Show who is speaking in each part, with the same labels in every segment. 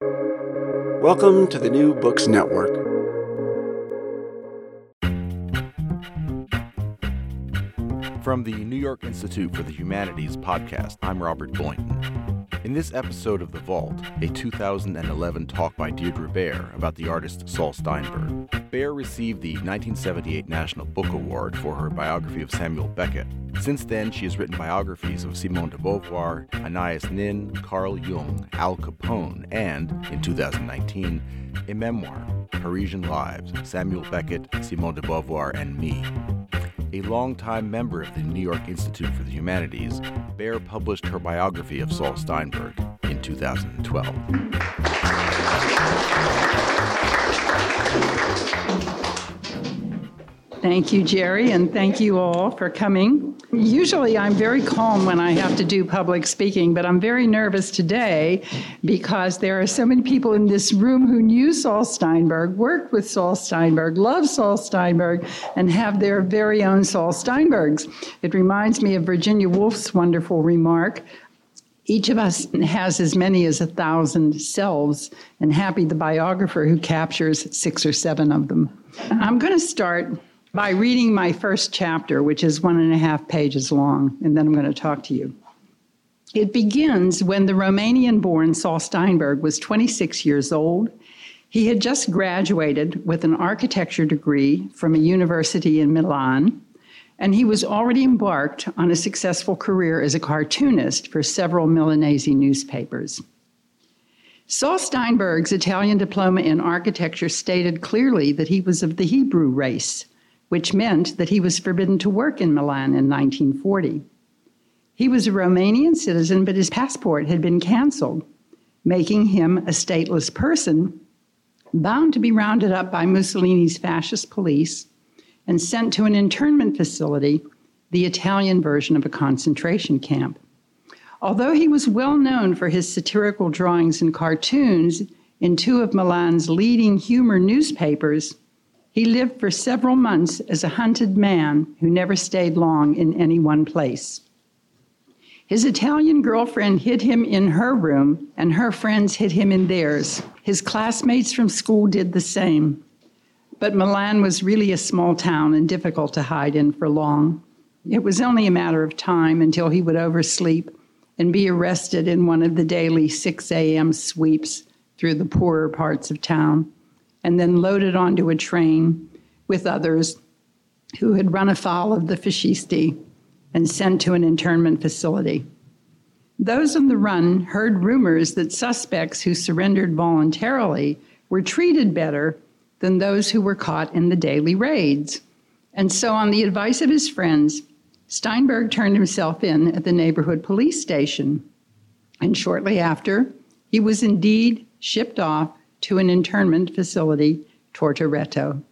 Speaker 1: Welcome to the New Books Network.
Speaker 2: From the New York Institute for the Humanities podcast, I'm Robert Boynton. In this episode of The Vault, a 2011 talk by Deirdre Bair about the artist Saul Steinberg, Bair received the 1978 National Book Award for her biography of Samuel Beckett. Since then, she has written biographies of Simone de Beauvoir, Anais Nin, Carl Jung, Al Capone, and, in 2019, a memoir, Parisian Lives Samuel Beckett, Simone de Beauvoir, and Me. A longtime member of the New York Institute for the Humanities, Bair published her biography of Saul Steinberg in 2012.
Speaker 3: Thank you, Jerry, and thank you all for coming. Usually I'm very calm when I have to do public speaking, but I'm very nervous today because there are so many people in this room who knew Saul Steinberg, worked with Saul Steinberg, love Saul Steinberg, and have their very own Saul Steinbergs. It reminds me of Virginia Woolf's wonderful remark each of us has as many as a thousand selves, and happy the biographer who captures six or seven of them. I'm going to start by reading my first chapter, which is one and a half pages long, and then I'm going to talk to you. It begins when the Romanian born Saul Steinberg was 26 years old. He had just graduated with an architecture degree from a university in Milan, and he was already embarked on a successful career as a cartoonist for several Milanese newspapers. Saul Steinberg's Italian diploma in architecture stated clearly that he was of the Hebrew race which meant that he was forbidden to work in Milan in 1940. He was a Romanian citizen, but his passport had been canceled, making him a stateless person, bound to be rounded up by Mussolini's fascist police and sent to an internment facility, the Italian version of a concentration camp. Although he was well known for his satirical drawings and cartoons in two of Milan's leading humor newspapers, he lived for several months as a hunted man who never stayed long in any one place. His Italian girlfriend hid him in her room, and her friends hid him in theirs. His classmates from school did the same. But Milan was really a small town and difficult to hide in for long. It was only a matter of time until he would oversleep and be arrested in one of the daily 6 a.m. sweeps through the poorer parts of town and then loaded onto a train with others who had run afoul of the fascisti and sent to an internment facility. Those on the run heard rumors that suspects who surrendered voluntarily were treated better than those who were caught in the daily raids. And so, on the advice of his friends, Steinberg turned himself in at the neighborhood police station. And shortly after, he was indeed shipped off to an internment facility, Tortoreto.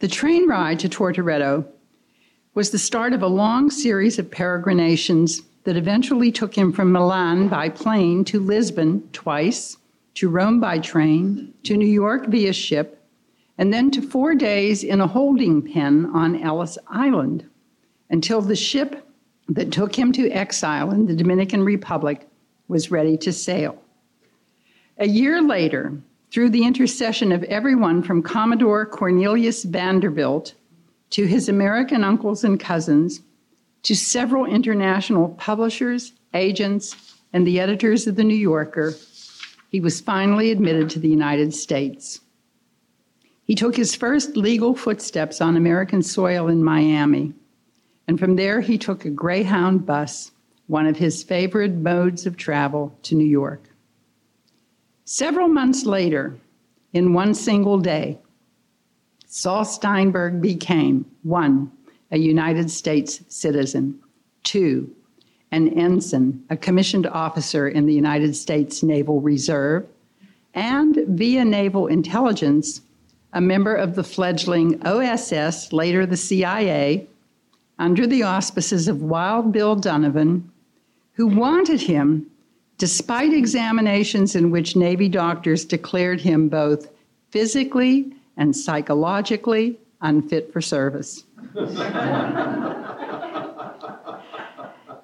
Speaker 3: The train ride to Tortoreto was the start of a long series of peregrinations that eventually took him from Milan by plane to Lisbon twice, to Rome by train, to New York via ship, and then to four days in a holding pen on Ellis Island until the ship that took him to exile in the Dominican Republic was ready to sail. A year later, through the intercession of everyone from Commodore Cornelius Vanderbilt to his American uncles and cousins, to several international publishers, agents, and the editors of The New Yorker, he was finally admitted to the United States. He took his first legal footsteps on American soil in Miami, and from there he took a Greyhound bus, one of his favorite modes of travel, to New York. Several months later, in one single day, Saul Steinberg became one, a United States citizen, two, an ensign, a commissioned officer in the United States Naval Reserve, and via naval intelligence, a member of the fledgling OSS, later the CIA, under the auspices of Wild Bill Donovan, who wanted him despite examinations in which Navy doctors declared him both physically and psychologically unfit for service.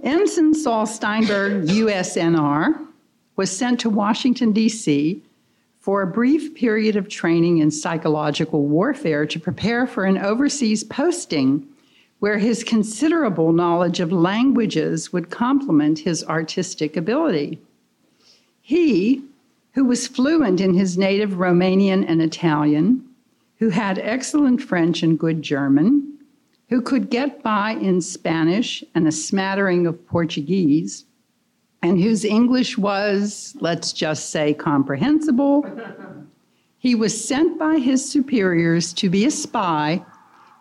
Speaker 3: Ensign Saul Steinberg, USNR, was sent to Washington, D.C. for a brief period of training in psychological warfare to prepare for an overseas posting where his considerable knowledge of languages would complement his artistic ability. He, who was fluent in his native Romanian and Italian, who had excellent French and good German, who could get by in Spanish and a smattering of Portuguese, and whose English was, let's just say, comprehensible. He was sent by his superiors to be a spy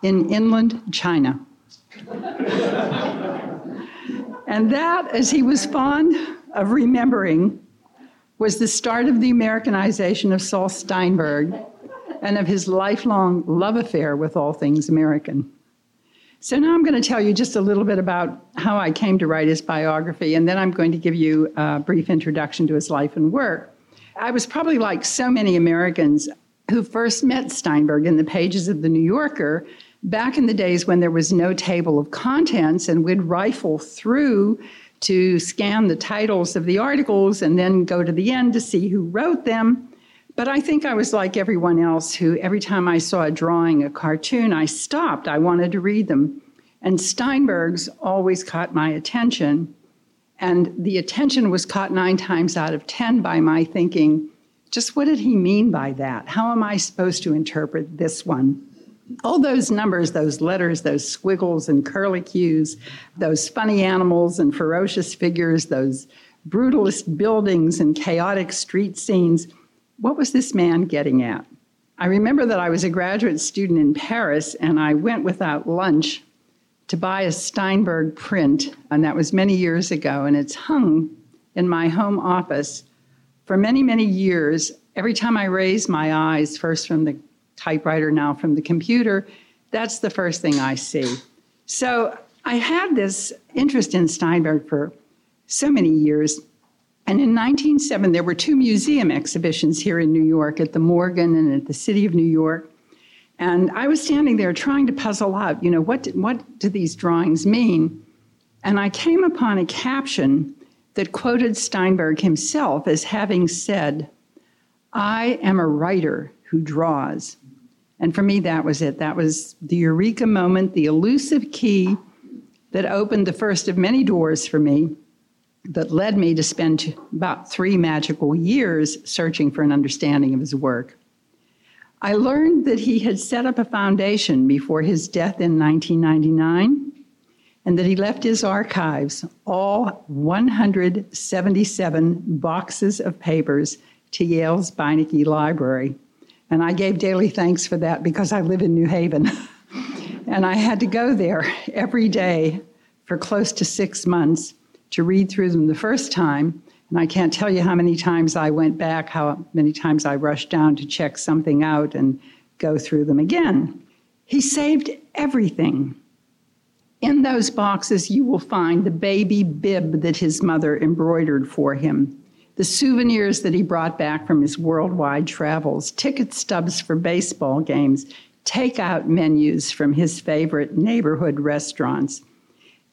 Speaker 3: in inland China. And that, as he was fond of remembering, was the start of the Americanization of Saul Steinberg and of his lifelong love affair with all things American. So now I'm going to tell you just a little bit about how I came to write his biography, and then I'm going to give you a brief introduction to his life and work. I was probably like so many Americans who first met Steinberg in the pages of The New Yorker back in the days when there was no table of contents, and we'd rifle through to scan the titles of the articles and then go to the end to see who wrote them. But I think I was like everyone else who, every time I saw a drawing, a cartoon, I stopped. I wanted to read them. And Steinberg's always caught my attention. And the attention was caught nine times out of 10 by my thinking, just what did he mean by that? How am I supposed to interpret this one? All those numbers, those letters, those squiggles and curlicues, those funny animals and ferocious figures, those brutalist buildings and chaotic street scenes what was this man getting at? I remember that I was a graduate student in Paris and I went without lunch to buy a Steinberg print, and that was many years ago, and it's hung in my home office for many, many years. Every time I raise my eyes, first from the typewriter, now from the computer, that's the first thing I see. So I had this interest in Steinberg for so many years. And in 1907, there were two museum exhibitions here in New York at the Morgan and at the City of New York. And I was standing there trying to puzzle out, you know, what, what do these drawings mean? And I came upon a caption that quoted Steinberg himself as having said, I am a writer who draws. And for me, that was it. That was the eureka moment, the elusive key that opened the first of many doors for me that led me to spend about three magical years searching for an understanding of his work. I learned that he had set up a foundation before his death in 1999 and that he left his archives, all 177 boxes of papers, to Yale's Beinecke Library. And I gave daily thanks for that because I live in New Haven. and I had to go there every day for close to six months to read through them the first time. And I can't tell you how many times I went back, how many times I rushed down to check something out and go through them again. He saved everything. In those boxes, you will find the baby bib that his mother embroidered for him, the souvenirs that he brought back from his worldwide travels, ticket stubs for baseball games, takeout menus from his favorite neighborhood restaurants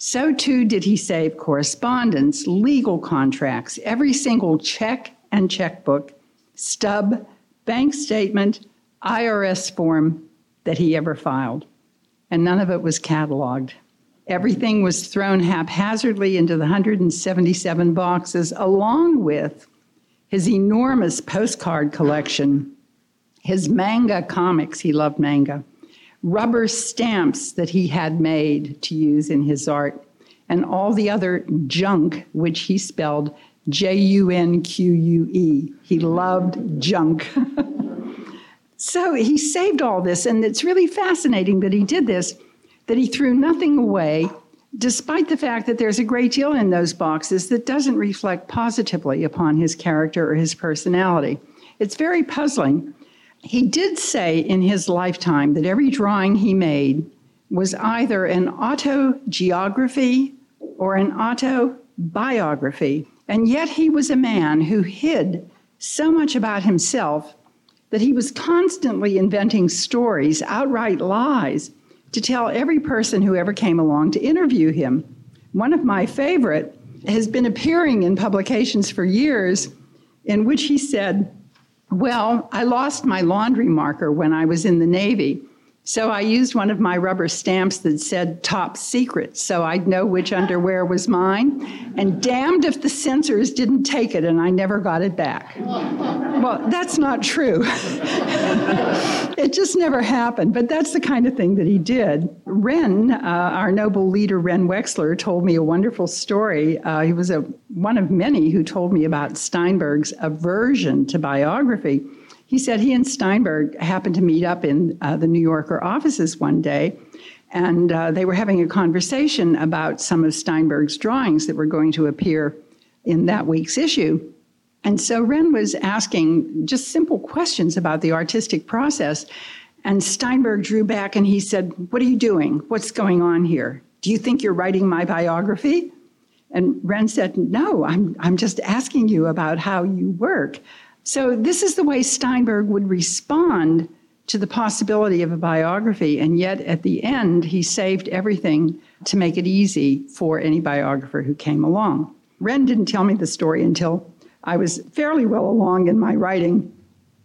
Speaker 3: so too did he save correspondence, legal contracts, every single check and checkbook, stub, bank statement, IRS form that he ever filed. And none of it was cataloged. Everything was thrown haphazardly into the 177 boxes, along with his enormous postcard collection, his manga comics, he loved manga, rubber stamps that he had made to use in his art, and all the other junk, which he spelled J U N Q U E. He loved junk. so he saved all this, and it's really fascinating that he did this, that he threw nothing away, despite the fact that there's a great deal in those boxes that doesn't reflect positively upon his character or his personality. It's very puzzling. He did say in his lifetime that every drawing he made was either an autogeography or an autobiography. And yet he was a man who hid so much about himself that he was constantly inventing stories, outright lies, to tell every person who ever came along to interview him. One of my favorite has been appearing in publications for years, in which he said, Well, I lost my laundry marker when I was in the Navy. So I used one of my rubber stamps that said top secret so I'd know which underwear was mine. And damned if the censors didn't take it and I never got it back. well, that's not true. it just never happened, but that's the kind of thing that he did. Ren, uh, our noble leader, Ren Weschler, told me a wonderful story. Uh, he was a, one of many who told me about Steinberg's aversion to biography. He said he and Steinberg happened to meet up in uh, the New Yorker offices one day, and uh, they were having a conversation about some of Steinberg's drawings that were going to appear in that week's issue. And so Ren was asking just simple questions about the artistic process. And Steinberg drew back and he said, What are you doing? What's going on here? Do you think you're writing my biography? And Ren said, No, I'm, I'm just asking you about how you work. So, this is the way Steinberg would respond to the possibility of a biography, and yet at the end, he saved everything to make it easy for any biographer who came along. Ren didn't tell me the story until I was fairly well along in my writing.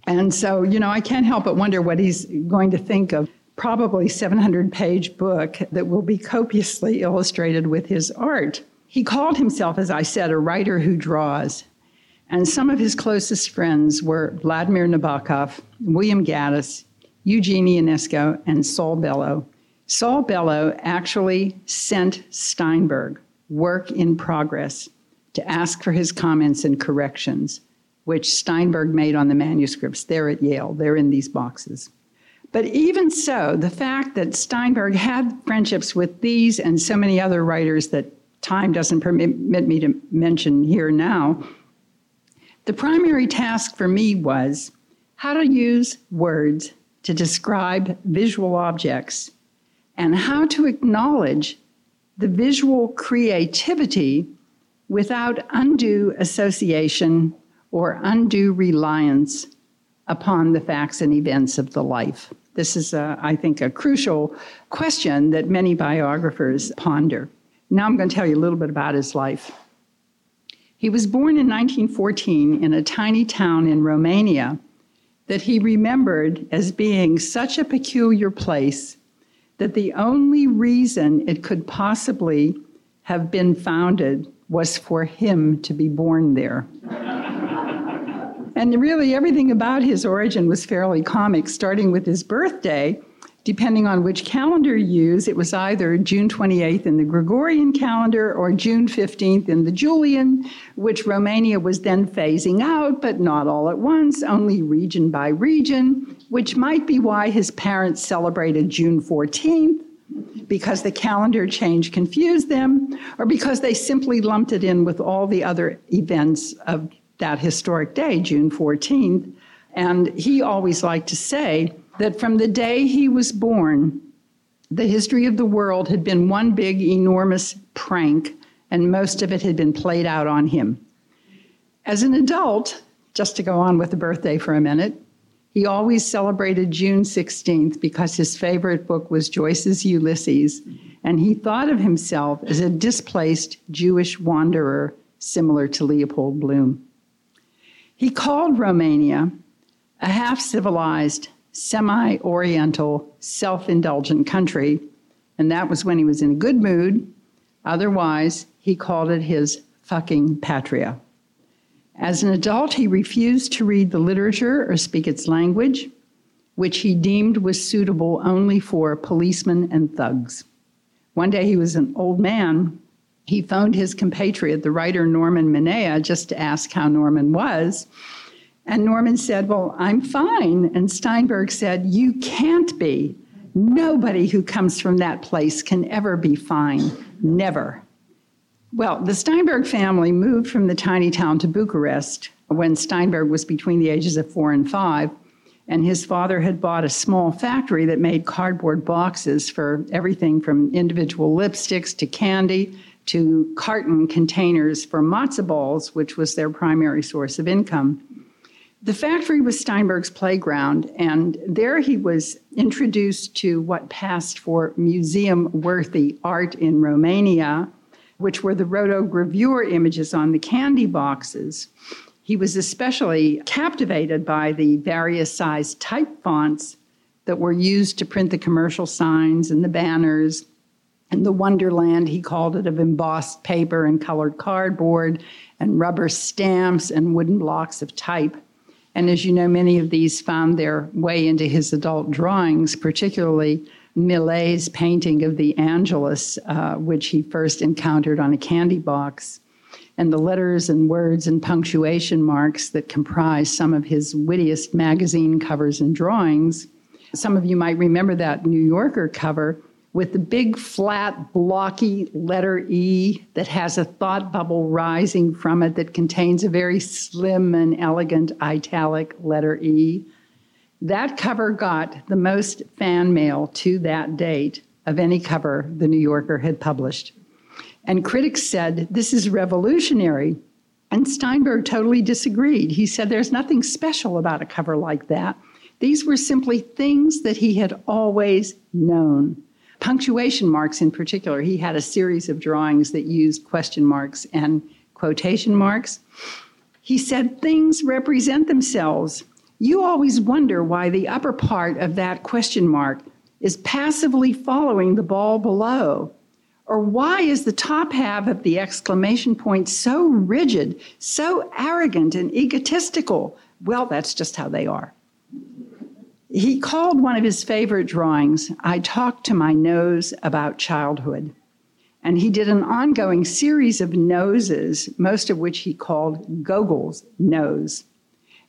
Speaker 3: And so, you know, I can't help but wonder what he's going to think of probably 700 page book that will be copiously illustrated with his art. He called himself, as I said, a writer who draws. And some of his closest friends were Vladimir Nabokov, William Gaddis, Eugene Ionesco, and Saul Bellow. Saul Bellow actually sent Steinberg work in progress to ask for his comments and corrections, which Steinberg made on the manuscripts there at Yale. They're in these boxes. But even so, the fact that Steinberg had friendships with these and so many other writers that time doesn't permit me to mention here now the primary task for me was how to use words to describe visual objects and how to acknowledge the visual creativity without undue association or undue reliance upon the facts and events of the life. This is, a, I think, a crucial question that many biographers ponder. Now I'm going to tell you a little bit about his life. He was born in 1914 in a tiny town in Romania that he remembered as being such a peculiar place that the only reason it could possibly have been founded was for him to be born there. and really, everything about his origin was fairly comic, starting with his birthday depending on which calendar you use, it was either June 28th in the Gregorian calendar or June 15th in the Julian, which Romania was then phasing out, but not all at once, only region by region, which might be why his parents celebrated June 14th. Because the calendar change confused them, or because they simply lumped it in with all the other events of that historic day, June 14th. And he always liked to say, that from the day he was born, the history of the world had been one big, enormous prank, and most of it had been played out on him. As an adult, just to go on with the birthday for a minute, he always celebrated June 16th because his favorite book was Joyce's Ulysses, and he thought of himself as a displaced Jewish wanderer similar to Leopold Bloom. He called Romania a half civilized, semi Oriental, self indulgent country, and that was when he was in a good mood. Otherwise, he called it his fucking patria. As an adult, he refused to read the literature or speak its language, which he deemed was suitable only for policemen and thugs. One day he was an old man. He phoned his compatriot, the writer Norman Manea, just to ask how Norman was. And Norman said, Well, I'm fine. And Steinberg said, You can't be. Nobody who comes from that place can ever be fine. Never. Well, the Steinberg family moved from the tiny town to Bucharest when Steinberg was between the ages of four and five. And his father had bought a small factory that made cardboard boxes for everything from individual lipsticks to candy to carton containers for matzo balls, which was their primary source of income. The factory was Steinberg's playground, and there he was introduced to what passed for museum worthy art in Romania, which were the rotogravure images on the candy boxes. He was especially captivated by the various size type fonts that were used to print the commercial signs and the banners and the wonderland, he called it, of embossed paper and colored cardboard and rubber stamps and wooden blocks of type. And as you know, many of these found their way into his adult drawings, particularly Millet's painting of the Angelus, uh, which he first encountered on a candy box, and the letters and words and punctuation marks that comprise some of his wittiest magazine covers and drawings. Some of you might remember that New Yorker cover with the big, flat, blocky letter E that has a thought bubble rising from it that contains a very slim and elegant italic letter E. That cover got the most fan mail to that date of any cover the New Yorker had published. And critics said, This is revolutionary. And Steinberg totally disagreed. He said, There's nothing special about a cover like that. These were simply things that he had always known. Punctuation marks, in particular, he had a series of drawings that used question marks and quotation marks. He said, Things represent themselves. You always wonder why the upper part of that question mark is passively following the ball below. Or why is the top half of the exclamation point so rigid, so arrogant and egotistical? Well, that's just how they are. He called one of his favorite drawings, I Talked to My Nose About Childhood. And he did an ongoing series of noses, most of which he called Gogol's nose.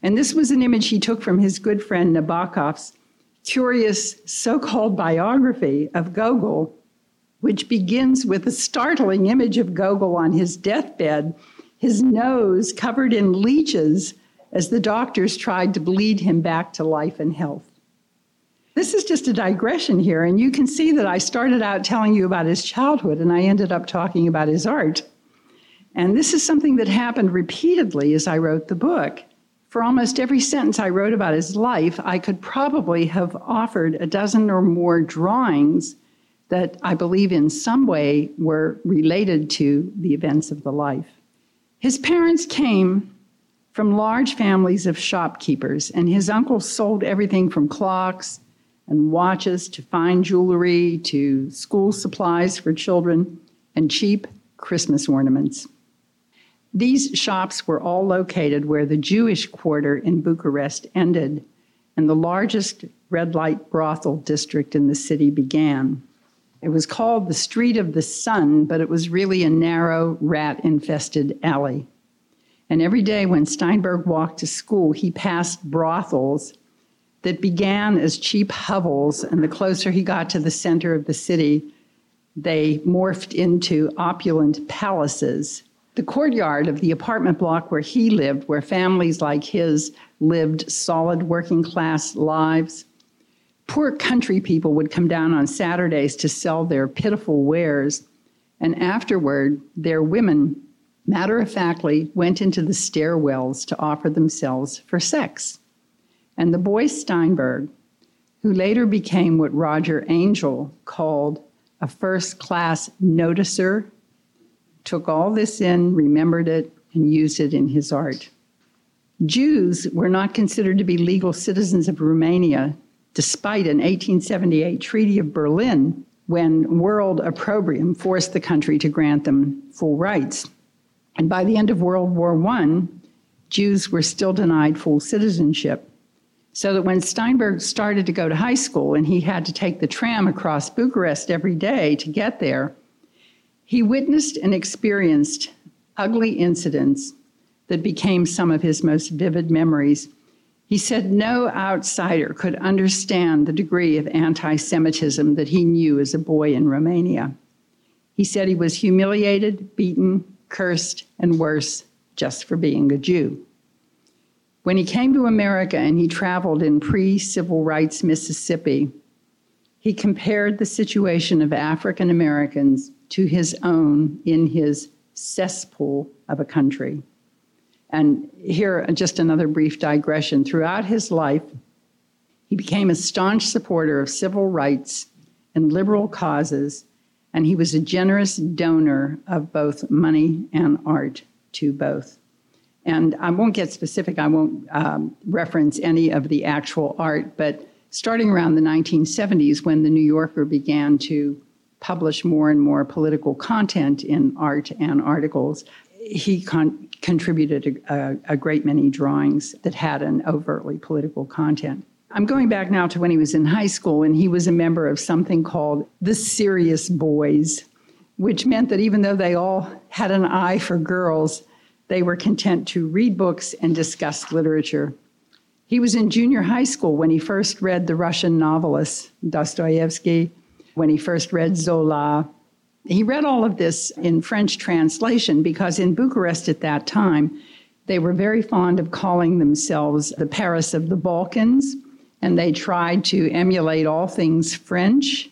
Speaker 3: And this was an image he took from his good friend Nabokov's curious so called biography of Gogol, which begins with a startling image of Gogol on his deathbed, his nose covered in leeches as the doctors tried to bleed him back to life and health. This is just a digression here, and you can see that I started out telling you about his childhood and I ended up talking about his art. And this is something that happened repeatedly as I wrote the book. For almost every sentence I wrote about his life, I could probably have offered a dozen or more drawings that I believe in some way were related to the events of the life. His parents came from large families of shopkeepers, and his uncle sold everything from clocks and watches to fine jewelry to school supplies for children and cheap Christmas ornaments. These shops were all located where the Jewish quarter in Bucharest ended and the largest red light brothel district in the city began. It was called the Street of the Sun, but it was really a narrow, rat infested alley. And every day when Steinberg walked to school, he passed brothels that began as cheap hovels, and the closer he got to the center of the city, they morphed into opulent palaces. The courtyard of the apartment block where he lived, where families like his lived solid working class lives, poor country people would come down on Saturdays to sell their pitiful wares, and afterward, their women matter of factly went into the stairwells to offer themselves for sex. And the boy Steinberg, who later became what Roger Angell called a first class noticer, took all this in, remembered it, and used it in his art. Jews were not considered to be legal citizens of Romania, despite an 1878 Treaty of Berlin when world opprobrium forced the country to grant them full rights. And by the end of World War I, Jews were still denied full citizenship. So that when Steinberg started to go to high school and he had to take the tram across Bucharest every day to get there, he witnessed and experienced ugly incidents that became some of his most vivid memories. He said no outsider could understand the degree of anti Semitism that he knew as a boy in Romania. He said he was humiliated, beaten, cursed, and worse just for being a Jew. When he came to America and he traveled in pre civil rights Mississippi, he compared the situation of African Americans to his own in his cesspool of a country. And here, just another brief digression. Throughout his life, he became a staunch supporter of civil rights and liberal causes, and he was a generous donor of both money and art to both. And I won't get specific, I won't um, reference any of the actual art, but starting around the 1970s, when the New Yorker began to publish more and more political content in art and articles, he con- contributed a, a, great many drawings that had an overtly political content. I'm going back now to when he was in high school, and he was a member of something called the Serious Boys, which meant that even though they all had an eye for girls, they were content to read books and discuss literature. He was in junior high school when he first read the Russian novelist Dostoevsky, when he first read Zola. He read all of this in French translation because in Bucharest at that time, they were very fond of calling themselves the Paris of the Balkans, and they tried to emulate all things French.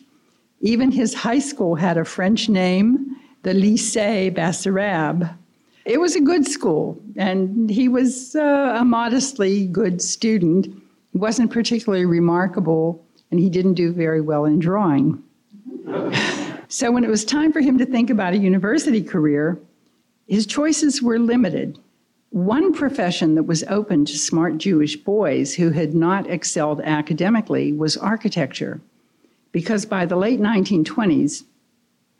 Speaker 3: Even his high school had a French name, the Lycée Basarab. It was a good school, and he was uh, a modestly good student. He wasn't particularly remarkable, and he didn't do very well in drawing. so, when it was time for him to think about a university career, his choices were limited. One profession that was open to smart Jewish boys who had not excelled academically was architecture, because by the late 1920s,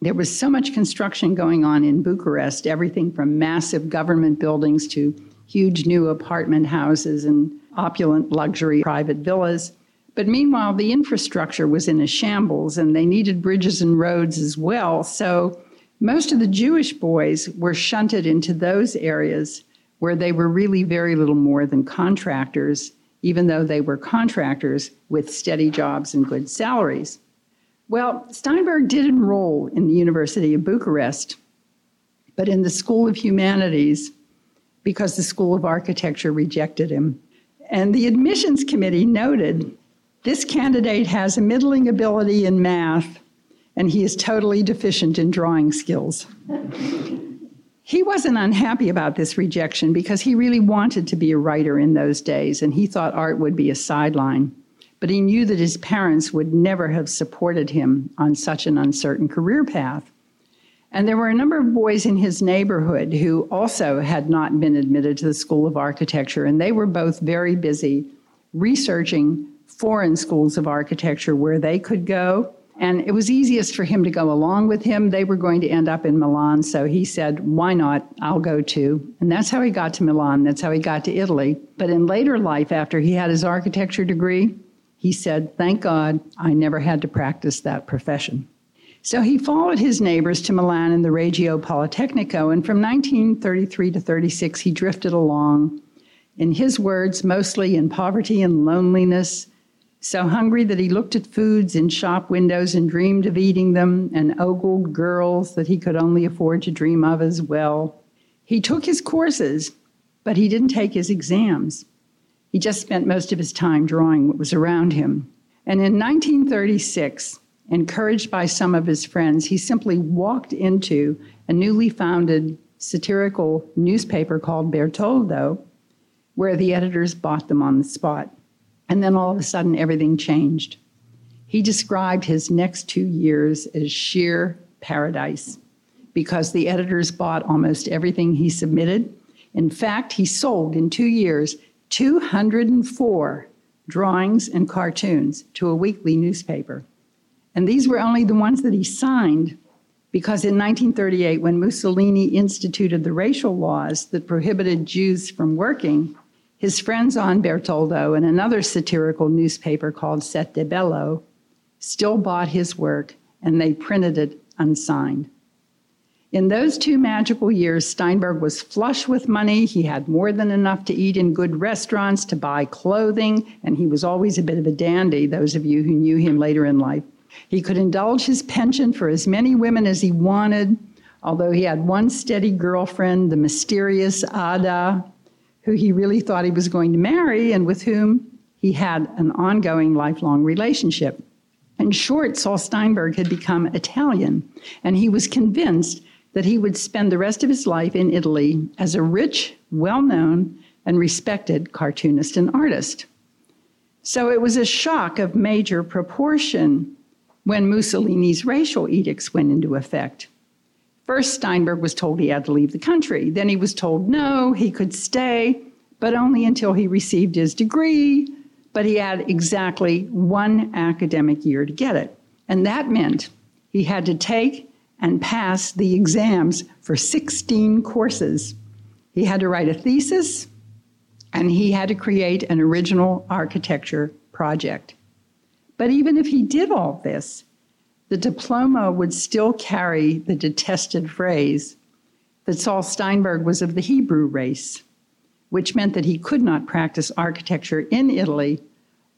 Speaker 3: there was so much construction going on in Bucharest, everything from massive government buildings to huge new apartment houses and opulent luxury private villas. But meanwhile, the infrastructure was in a shambles and they needed bridges and roads as well. So most of the Jewish boys were shunted into those areas where they were really very little more than contractors, even though they were contractors with steady jobs and good salaries. Well, Steinberg did enroll in the University of Bucharest, but in the School of Humanities because the School of Architecture rejected him. And the admissions committee noted this candidate has a middling ability in math and he is totally deficient in drawing skills. he wasn't unhappy about this rejection because he really wanted to be a writer in those days and he thought art would be a sideline but he knew that his parents would never have supported him on such an uncertain career path. And there were a number of boys in his neighborhood who also had not been admitted to the School of Architecture, and they were both very busy researching foreign schools of architecture where they could go. And it was easiest for him to go along with him. They were going to end up in Milan, so he said, Why not? I'll go too. And that's how he got to Milan. That's how he got to Italy. But in later life, after he had his architecture degree, he said, Thank God I never had to practice that profession. So he followed his neighbors to Milan in the Regio Politecnico, and from 1933 to 36, he drifted along, in his words, mostly in poverty and loneliness, so hungry that he looked at foods in shop windows and dreamed of eating them, and ogled girls that he could only afford to dream of as well. He took his courses, but he didn't take his exams. He just spent most of his time drawing what was around him. And in 1936, encouraged by some of his friends, he simply walked into a newly founded satirical newspaper called Bertoldo, where the editors bought them on the spot. And then all of a sudden, everything changed. He described his next two years as sheer paradise because the editors bought almost everything he submitted. In fact, he sold in two years 204 drawings and cartoons to a weekly newspaper. And these were only the ones that he signed because in 1938, when Mussolini instituted the racial laws that prohibited Jews from working, his friends on Bertoldo and another satirical newspaper called Settebello still bought his work and they printed it unsigned. In those two magical years, Steinberg was flush with money. He had more than enough to eat in good restaurants, to buy clothing, and he was always a bit of a dandy, those of you who knew him later in life. He could indulge his penchant for as many women as he wanted, although he had one steady girlfriend, the mysterious Ada, who he really thought he was going to marry and with whom he had an ongoing lifelong relationship. In short, Saul Steinberg had become Italian, and he was convinced that he would spend the rest of his life in Italy as a rich, well known, and respected cartoonist and artist. So it was a shock of major proportion when Mussolini's racial edicts went into effect. First, Steinberg was told he had to leave the country. Then he was told no, he could stay, but only until he received his degree. But he had exactly one academic year to get it. And that meant he had to take and pass the exams for 16 courses. He had to write a thesis and he had to create an original architecture project. But even if he did all this, the diploma would still carry the detested phrase that Saul Steinberg was of the Hebrew race, which meant that he could not practice architecture in Italy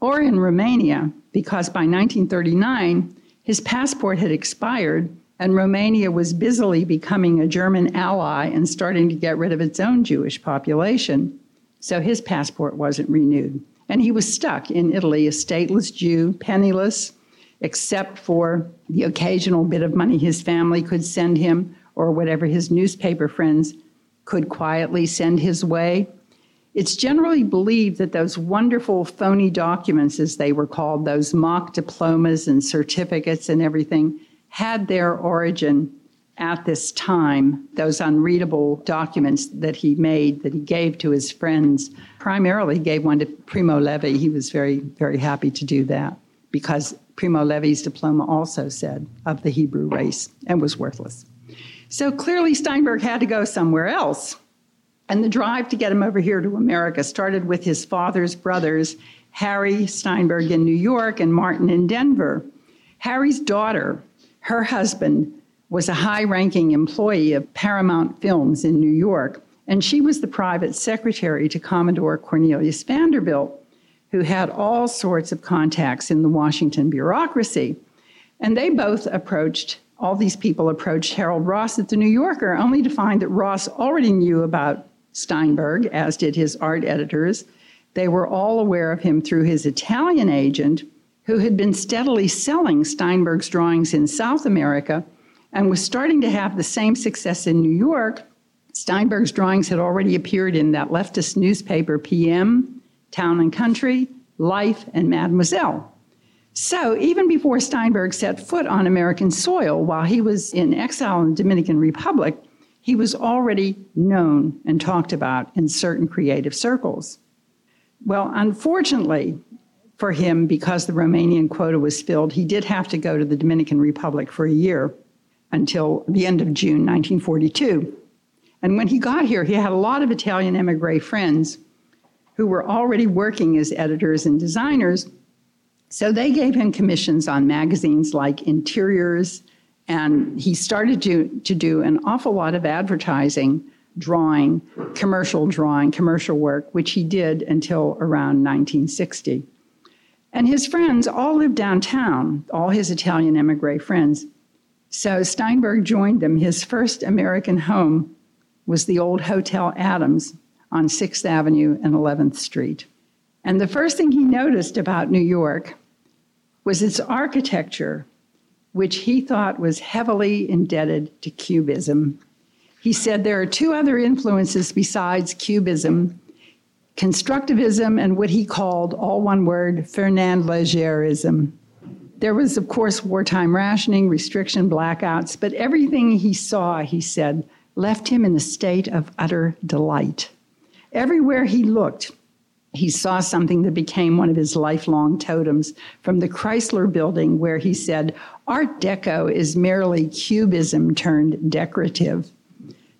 Speaker 3: or in Romania because by 1939 his passport had expired and Romania was busily becoming a German ally and starting to get rid of its own Jewish population. So his passport wasn't renewed. And he was stuck in Italy, a stateless Jew, penniless, except for the occasional bit of money his family could send him or whatever his newspaper friends could quietly send his way. It's generally believed that those wonderful phony documents, as they were called, those mock diplomas and certificates and everything, had their origin at this time, those unreadable documents that he made, that he gave to his friends, primarily gave one to Primo Levi. He was very, very happy to do that because Primo Levi's diploma also said of the Hebrew race and was worthless. So clearly, Steinberg had to go somewhere else. And the drive to get him over here to America started with his father's brothers, Harry Steinberg in New York and Martin in Denver. Harry's daughter, her husband was a high ranking employee of Paramount Films in New York, and she was the private secretary to Commodore Cornelius Vanderbilt, who had all sorts of contacts in the Washington bureaucracy. And they both approached, all these people approached Harold Ross at the New Yorker, only to find that Ross already knew about Steinberg, as did his art editors. They were all aware of him through his Italian agent, who had been steadily selling Steinberg's drawings in South America and was starting to have the same success in New York. Steinberg's drawings had already appeared in that leftist newspaper, PM, Town and Country, Life, and Mademoiselle. So, even before Steinberg set foot on American soil while he was in exile in the Dominican Republic, he was already known and talked about in certain creative circles. Well, unfortunately, for him because the Romanian quota was filled. He did have to go to the Dominican Republic for a year until the end of June 1942. And when he got here, he had a lot of Italian emigre friends who were already working as editors and designers. So they gave him commissions on magazines like Interiors, and he started to, to do an awful lot of advertising, drawing, commercial drawing, commercial work, which he did until around 1960. And his friends all lived downtown, all his Italian emigre friends. So Steinberg joined them. His first American home was the old Hotel Adams on 6th Avenue and 11th Street. And the first thing he noticed about New York was its architecture, which he thought was heavily indebted to Cubism. He said there are two other influences besides Cubism constructivism and what he called, all one word, Fernand Legérism. There was, of course, wartime rationing, restriction, blackouts, but everything he saw, he said, left him in a state of utter delight. Everywhere he looked, he saw something that became one of his lifelong totems from the Chrysler building, where he said, Art Deco is merely cubism turned decorative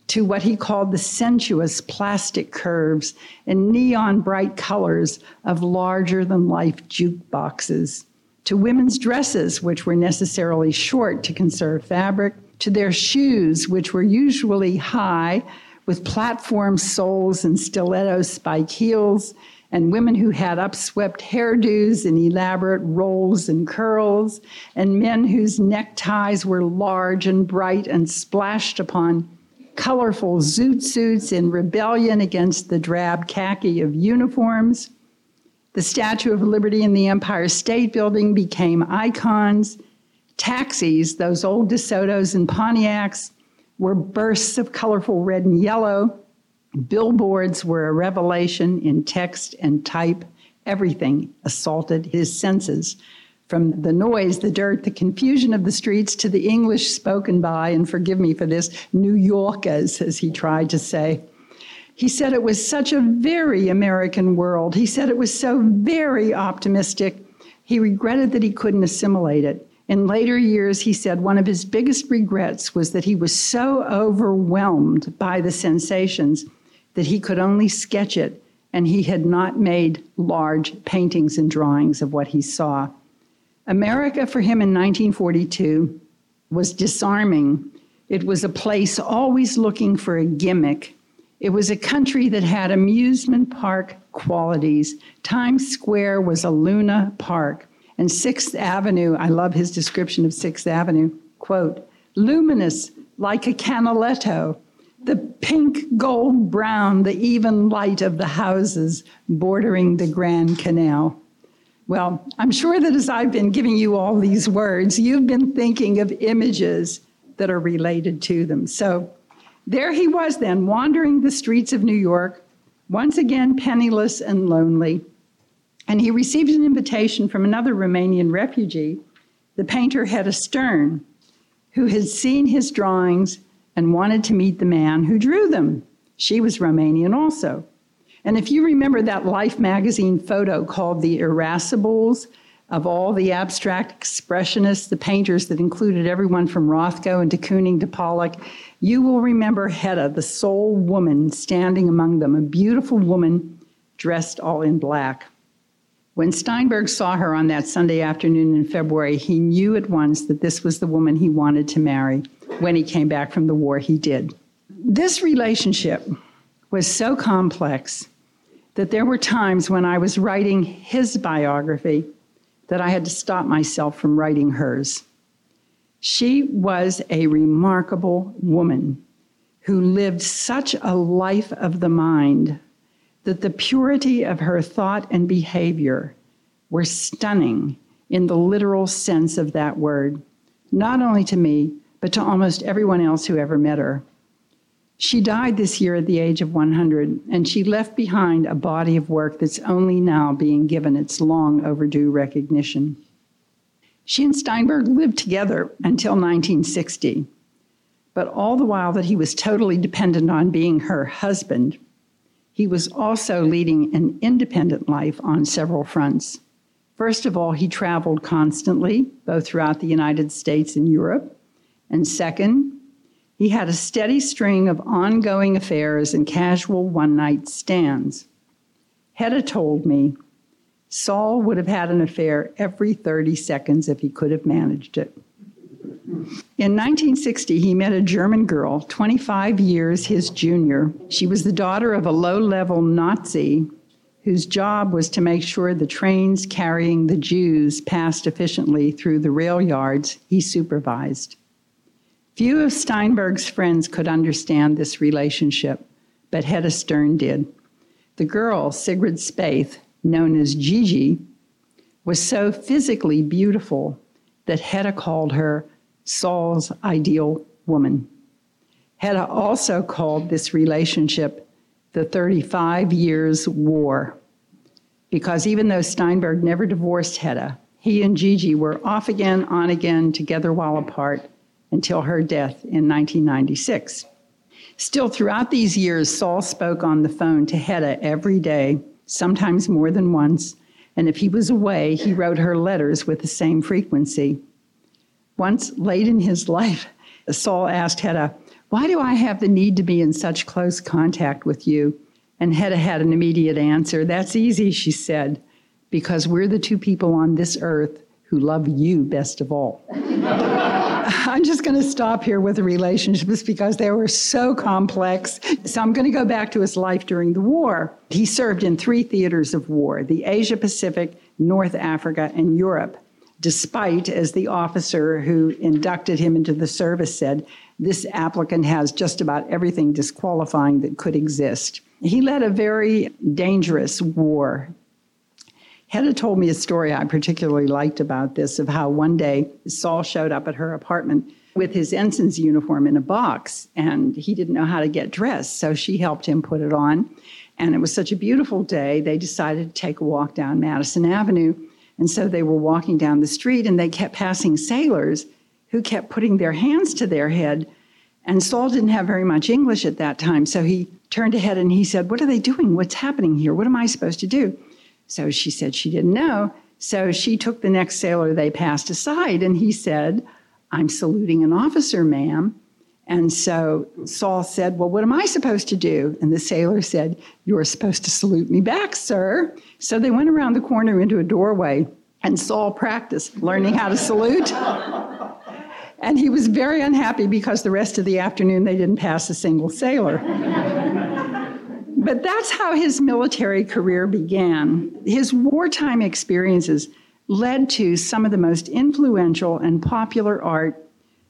Speaker 3: to what he called the sensuous plastic curves and neon bright colors of larger than life jukeboxes, to women's dresses, which were necessarily short to conserve fabric, to their shoes, which were usually high with platform soles and stiletto spike heels, and women who had upswept hairdos and elaborate rolls and curls, and men whose neckties were large and bright and splashed upon colorful zoot suits in rebellion against the drab khaki of uniforms. The Statue of Liberty in the Empire State Building became icons. Taxis, those old DeSotos and Pontiacs, were bursts of colorful red and yellow. Billboards were a revelation in text and type. Everything assaulted his senses from the noise, the dirt, the confusion of the streets to the English spoken by, and forgive me for this, New Yorkers, as he tried to say. He said it was such a very American world. He said it was so very optimistic. He regretted that he couldn't assimilate it. In later years, he said one of his biggest regrets was that he was so overwhelmed by the sensations that he could only sketch it, and he had not made large paintings and drawings of what he saw. America for him in 1942 was disarming. It was a place always looking for a gimmick. It was a country that had amusement park qualities. Times Square was a Luna Park. And Sixth Avenue, I love his description of Sixth Avenue, quote, luminous like a canaletto, the pink, gold, brown, the even light of the houses bordering the Grand Canal. Well, I'm sure that as I've been giving you all these words, you've been thinking of images that are related to them. So there he was then, wandering the streets of New York, once again penniless and lonely. And he received an invitation from another Romanian refugee, the painter Hedda Sterne, who had seen his drawings and wanted to meet the man who drew them. She was Romanian also. And if you remember that Life magazine photo called The Irascibles, of all the abstract expressionists, the painters that included everyone from Rothko and de Kooning to Pollock, you will remember Hedda, the sole woman standing among them, a beautiful woman dressed all in black. When Steinberg saw her on that Sunday afternoon in February, he knew at once that this was the woman he wanted to marry. When he came back from the war, he did. This relationship was so complex that there were times when I was writing his biography that I had to stop myself from writing hers. She was a remarkable woman who lived such a life of the mind that the purity of her thought and behavior were stunning in the literal sense of that word, not only to me, but to almost everyone else who ever met her. She died this year at the age of 100, and she left behind a body of work that's only now being given its long overdue recognition. She and Steinberg lived together until 1960, but all the while that he was totally dependent on being her husband, he was also leading an independent life on several fronts. First of all, he traveled constantly, both throughout the United States and Europe. And second, he had a steady string of ongoing affairs and casual one night stands. Hedda told me Saul would have had an affair every 30 seconds if he could have managed it. In 1960, he met a German girl, 25 years his junior. She was the daughter of a low level Nazi whose job was to make sure the trains carrying the Jews passed efficiently through the rail yards he supervised. Few of Steinberg's friends could understand this relationship, but Hedda Sterne did. The girl, Sigrid Spaeth, known as Gigi, was so physically beautiful that Hedda called her Saul's ideal woman. Hedda also called this relationship the 35 Years' War, because even though Steinberg never divorced Hedda, he and Gigi were off again, on again, together while apart until her death in 1996. Still, throughout these years, Saul spoke on the phone to Hedda every day, sometimes more than once, and if he was away, he wrote her letters with the same frequency. Once late in his life, Saul asked Hedda, Why do I have the need to be in such close contact with you? And Hedda had an immediate answer. That's easy, she said, because we're the two people on this earth who love you best of all. I'm just going to stop here with the relationships because they were so complex. So I'm going to go back to his life during the war. He served in three theaters of war the Asia Pacific, North Africa, and Europe. Despite, as the officer who inducted him into the service said, this applicant has just about everything disqualifying that could exist. He led a very dangerous war Hedda told me a story I particularly liked about this of how one day Saul showed up at her apartment with his ensign's uniform in a box and he didn't know how to get dressed. So she helped him put it on. And it was such a beautiful day, they decided to take a walk down Madison Avenue. And so they were walking down the street and they kept passing sailors who kept putting their hands to their head. And Saul didn't have very much English at that time. So he turned ahead and he said, What are they doing? What's happening here? What am I supposed to do? So she said she didn't know. So she took the next sailor they passed aside and he said, I'm saluting an officer, ma'am. And so Saul said, Well, what am I supposed to do? And the sailor said, You're supposed to salute me back, sir. So they went around the corner into a doorway, and Saul practiced learning how to salute. and he was very unhappy because the rest of the afternoon they didn't pass a single sailor. But that's how his military career began. His wartime experiences led to some of the most influential and popular art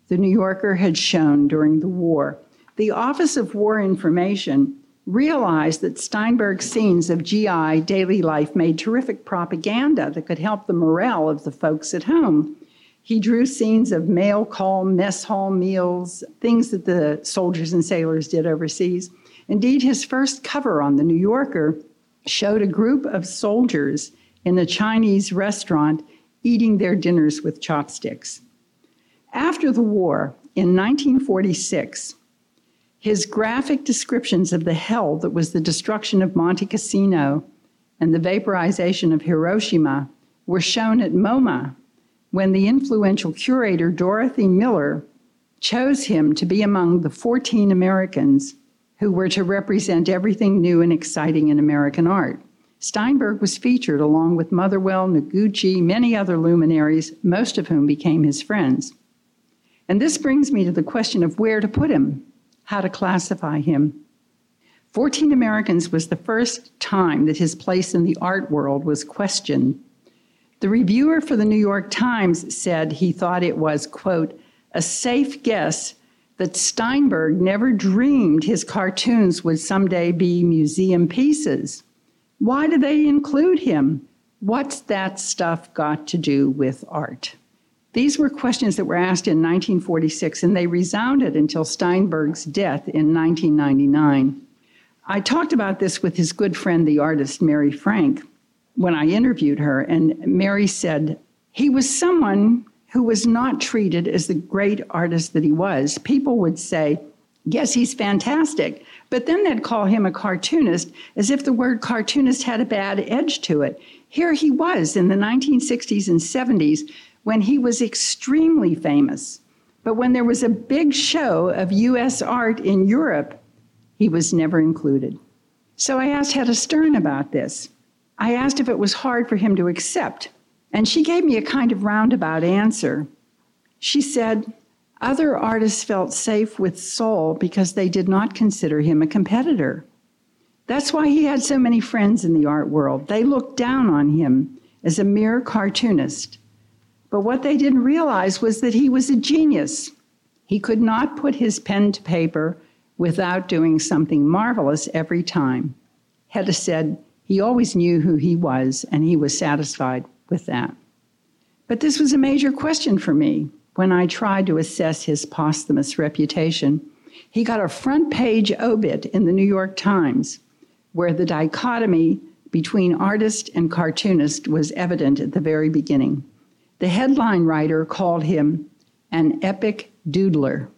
Speaker 3: the New Yorker had shown during the war. The Office of War Information realized that Steinberg's scenes of GI daily life made terrific propaganda that could help the morale of the folks at home. He drew scenes of mail call, mess hall meals, things that the soldiers and sailors did overseas. Indeed, his first cover on the New Yorker showed a group of soldiers in a Chinese restaurant eating their dinners with chopsticks. After the war, in 1946, his graphic descriptions of the hell that was the destruction of Monte Cassino and the vaporization of Hiroshima were shown at MoMA when the influential curator Dorothy Miller chose him to be among the 14 Americans who were to represent everything new and exciting in American art. Steinberg was featured along with Motherwell, Noguchi, many other luminaries, most of whom became his friends. And this brings me to the question of where to put him, how to classify him. 14 Americans was the first time that his place in the art world was questioned. The reviewer for the New York Times said he thought it was, quote, a safe guess that Steinberg never dreamed his cartoons would someday be museum pieces. Why do they include him? What's that stuff got to do with art? These were questions that were asked in 1946, and they resounded until Steinberg's death in 1999. I talked about this with his good friend, the artist Mary Frank, when I interviewed her, and Mary said, He was someone who was not treated as the great artist that he was. People would say, Yes, he's fantastic. But then they'd call him a cartoonist as if the word cartoonist had a bad edge to it. Here he was in the 1960s and 70s when he was extremely famous. But when there was a big show of US art in Europe, he was never included. So I asked Hedda Stern about this. I asked if it was hard for him to accept, and she gave me a kind of roundabout answer. She said, Other artists felt safe with Saul because they did not consider him a competitor. That's why he had so many friends in the art world. They looked down on him as a mere cartoonist. But what they didn't realize was that he was a genius. He could not put his pen to paper without doing something marvelous every time. Hedda said he always knew who he was, and he was satisfied with that. But this was a major question for me when I tried to assess his posthumous reputation. He got a front page obit in the New York Times where the dichotomy between artist and cartoonist was evident at the very beginning. The headline writer called him an epic doodler.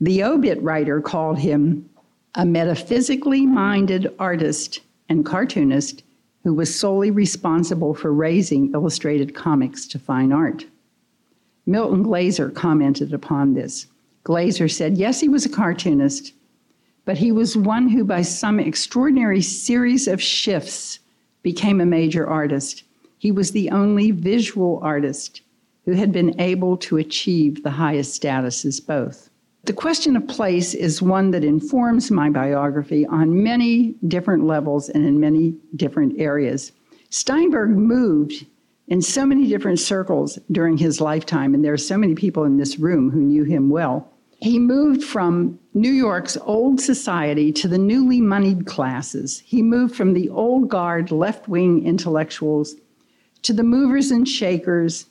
Speaker 3: The obit writer called him a metaphysically minded artist and cartoonist who was solely responsible for raising illustrated comics to fine art. Milton Glaser commented upon this. Glaser said, yes, he was a cartoonist, but he was one who, by some extraordinary series of shifts, became a major artist. He was the only visual artist who had been able to achieve the highest status as both. The question of place is one that informs my biography on many different levels and in many different areas. Steinberg moved in so many different circles during his lifetime, and there are so many people in this room who knew him well. He moved from New York's old society to the newly moneyed classes. He moved from the old guard left wing intellectuals to the movers and shakers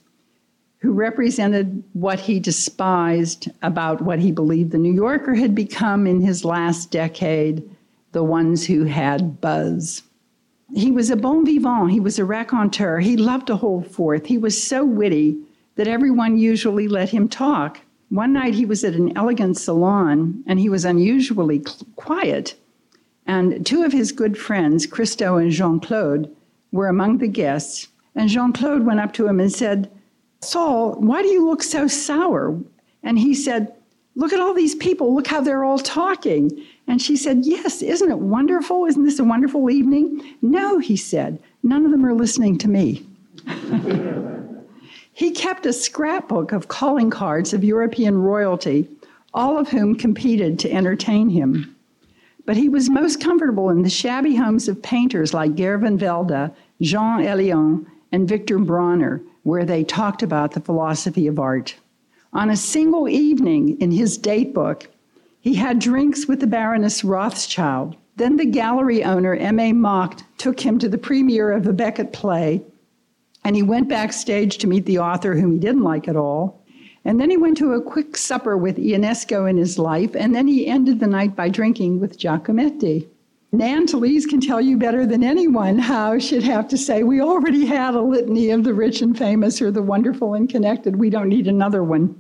Speaker 3: who represented what he despised about what he believed the New Yorker had become in his last decade the ones who had buzz. He was a bon vivant, he was a raconteur, he loved to hold forth. He was so witty that everyone usually let him talk. One night he was at an elegant salon and he was unusually quiet. And two of his good friends, Christo and Jeanne-Claude, were among the guests. And Jeanne-Claude went up to him and said, Saul, why do you look so sour? And he said, Look at all these people. Look how they're all talking. And she said, Yes, isn't it wonderful? Isn't this a wonderful evening? No, he said, none of them are listening to me. he kept a scrapbook of calling cards of European royalty, all of whom competed to entertain him. But he was most comfortable in the shabby homes of painters like Geer van Velde, Jean Hélion, and Victor Brauner, where they talked about the philosophy of art. On a single evening in his date book, he had drinks with the Baroness Rothschild. Then the gallery owner, Aimé Maeght, took him to the premiere of a Beckett play, and he went backstage to meet the author, whom he didn't like at all. And then he went to a quick supper with Ionesco in his life, and then he ended the night by drinking with Giacometti. Nan Talese can tell you better than anyone how she'd have to say, We already had a litany of the rich and famous or the wonderful and connected. We don't need another one.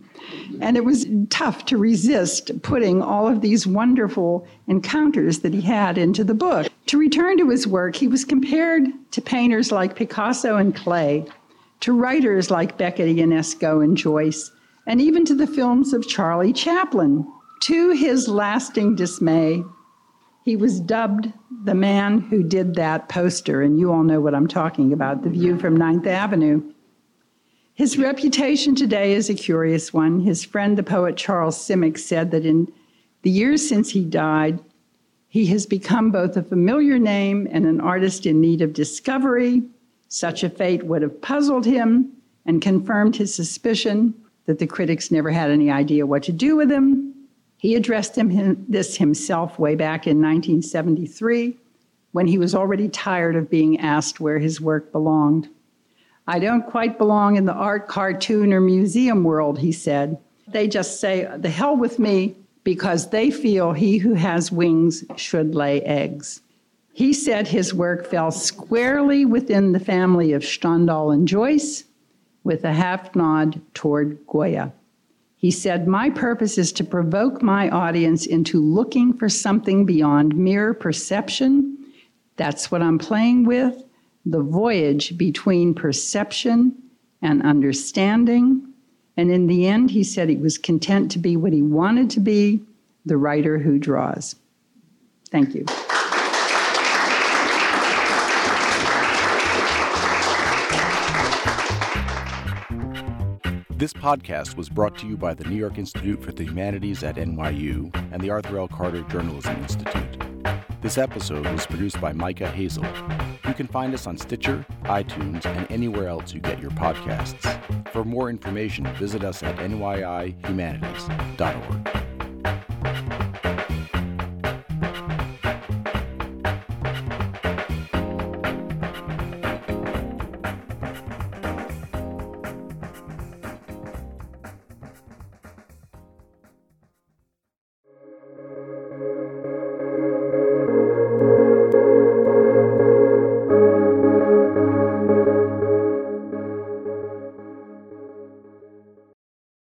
Speaker 3: And it was tough to resist putting all of these wonderful encounters that he had into the book. To return to his work, he was compared to painters like Picasso and Klee, to writers like Beckett, and Ionesco, and Joyce, and even to the films of Charlie Chaplin. To his lasting dismay, he was dubbed the man who did that poster, and you all know what I'm talking about the view from Ninth Avenue. His reputation today is a curious one. His friend, the poet Charles Simic, said that in the years since he died, he has become both a familiar name and an artist in need of discovery. Such a fate would have puzzled him and confirmed his suspicion that the critics never had any idea what to do with him. He addressed him, this himself way back in 1973 when he was already tired of being asked where his work belonged. I don't quite belong in the art, cartoon, or museum world, he said. They just say, the hell with me, because they feel he who has wings should lay eggs. He said his work fell squarely within the family of Stendhal and Joyce, with a half nod toward Goya. He said, My purpose is to provoke my audience into looking for something beyond mere perception. That's what I'm playing with the voyage between perception and understanding. And in the end, he said he was content to be what he wanted to be the writer who draws. Thank you.
Speaker 2: This podcast was brought to you by the New York Institute for the Humanities at NYU and the Arthur L. Carter Journalism Institute. This episode was produced by Micah Hazel. You can find us on Stitcher, iTunes, and anywhere else you get your podcasts. For more information, visit us at nyihumanities.org.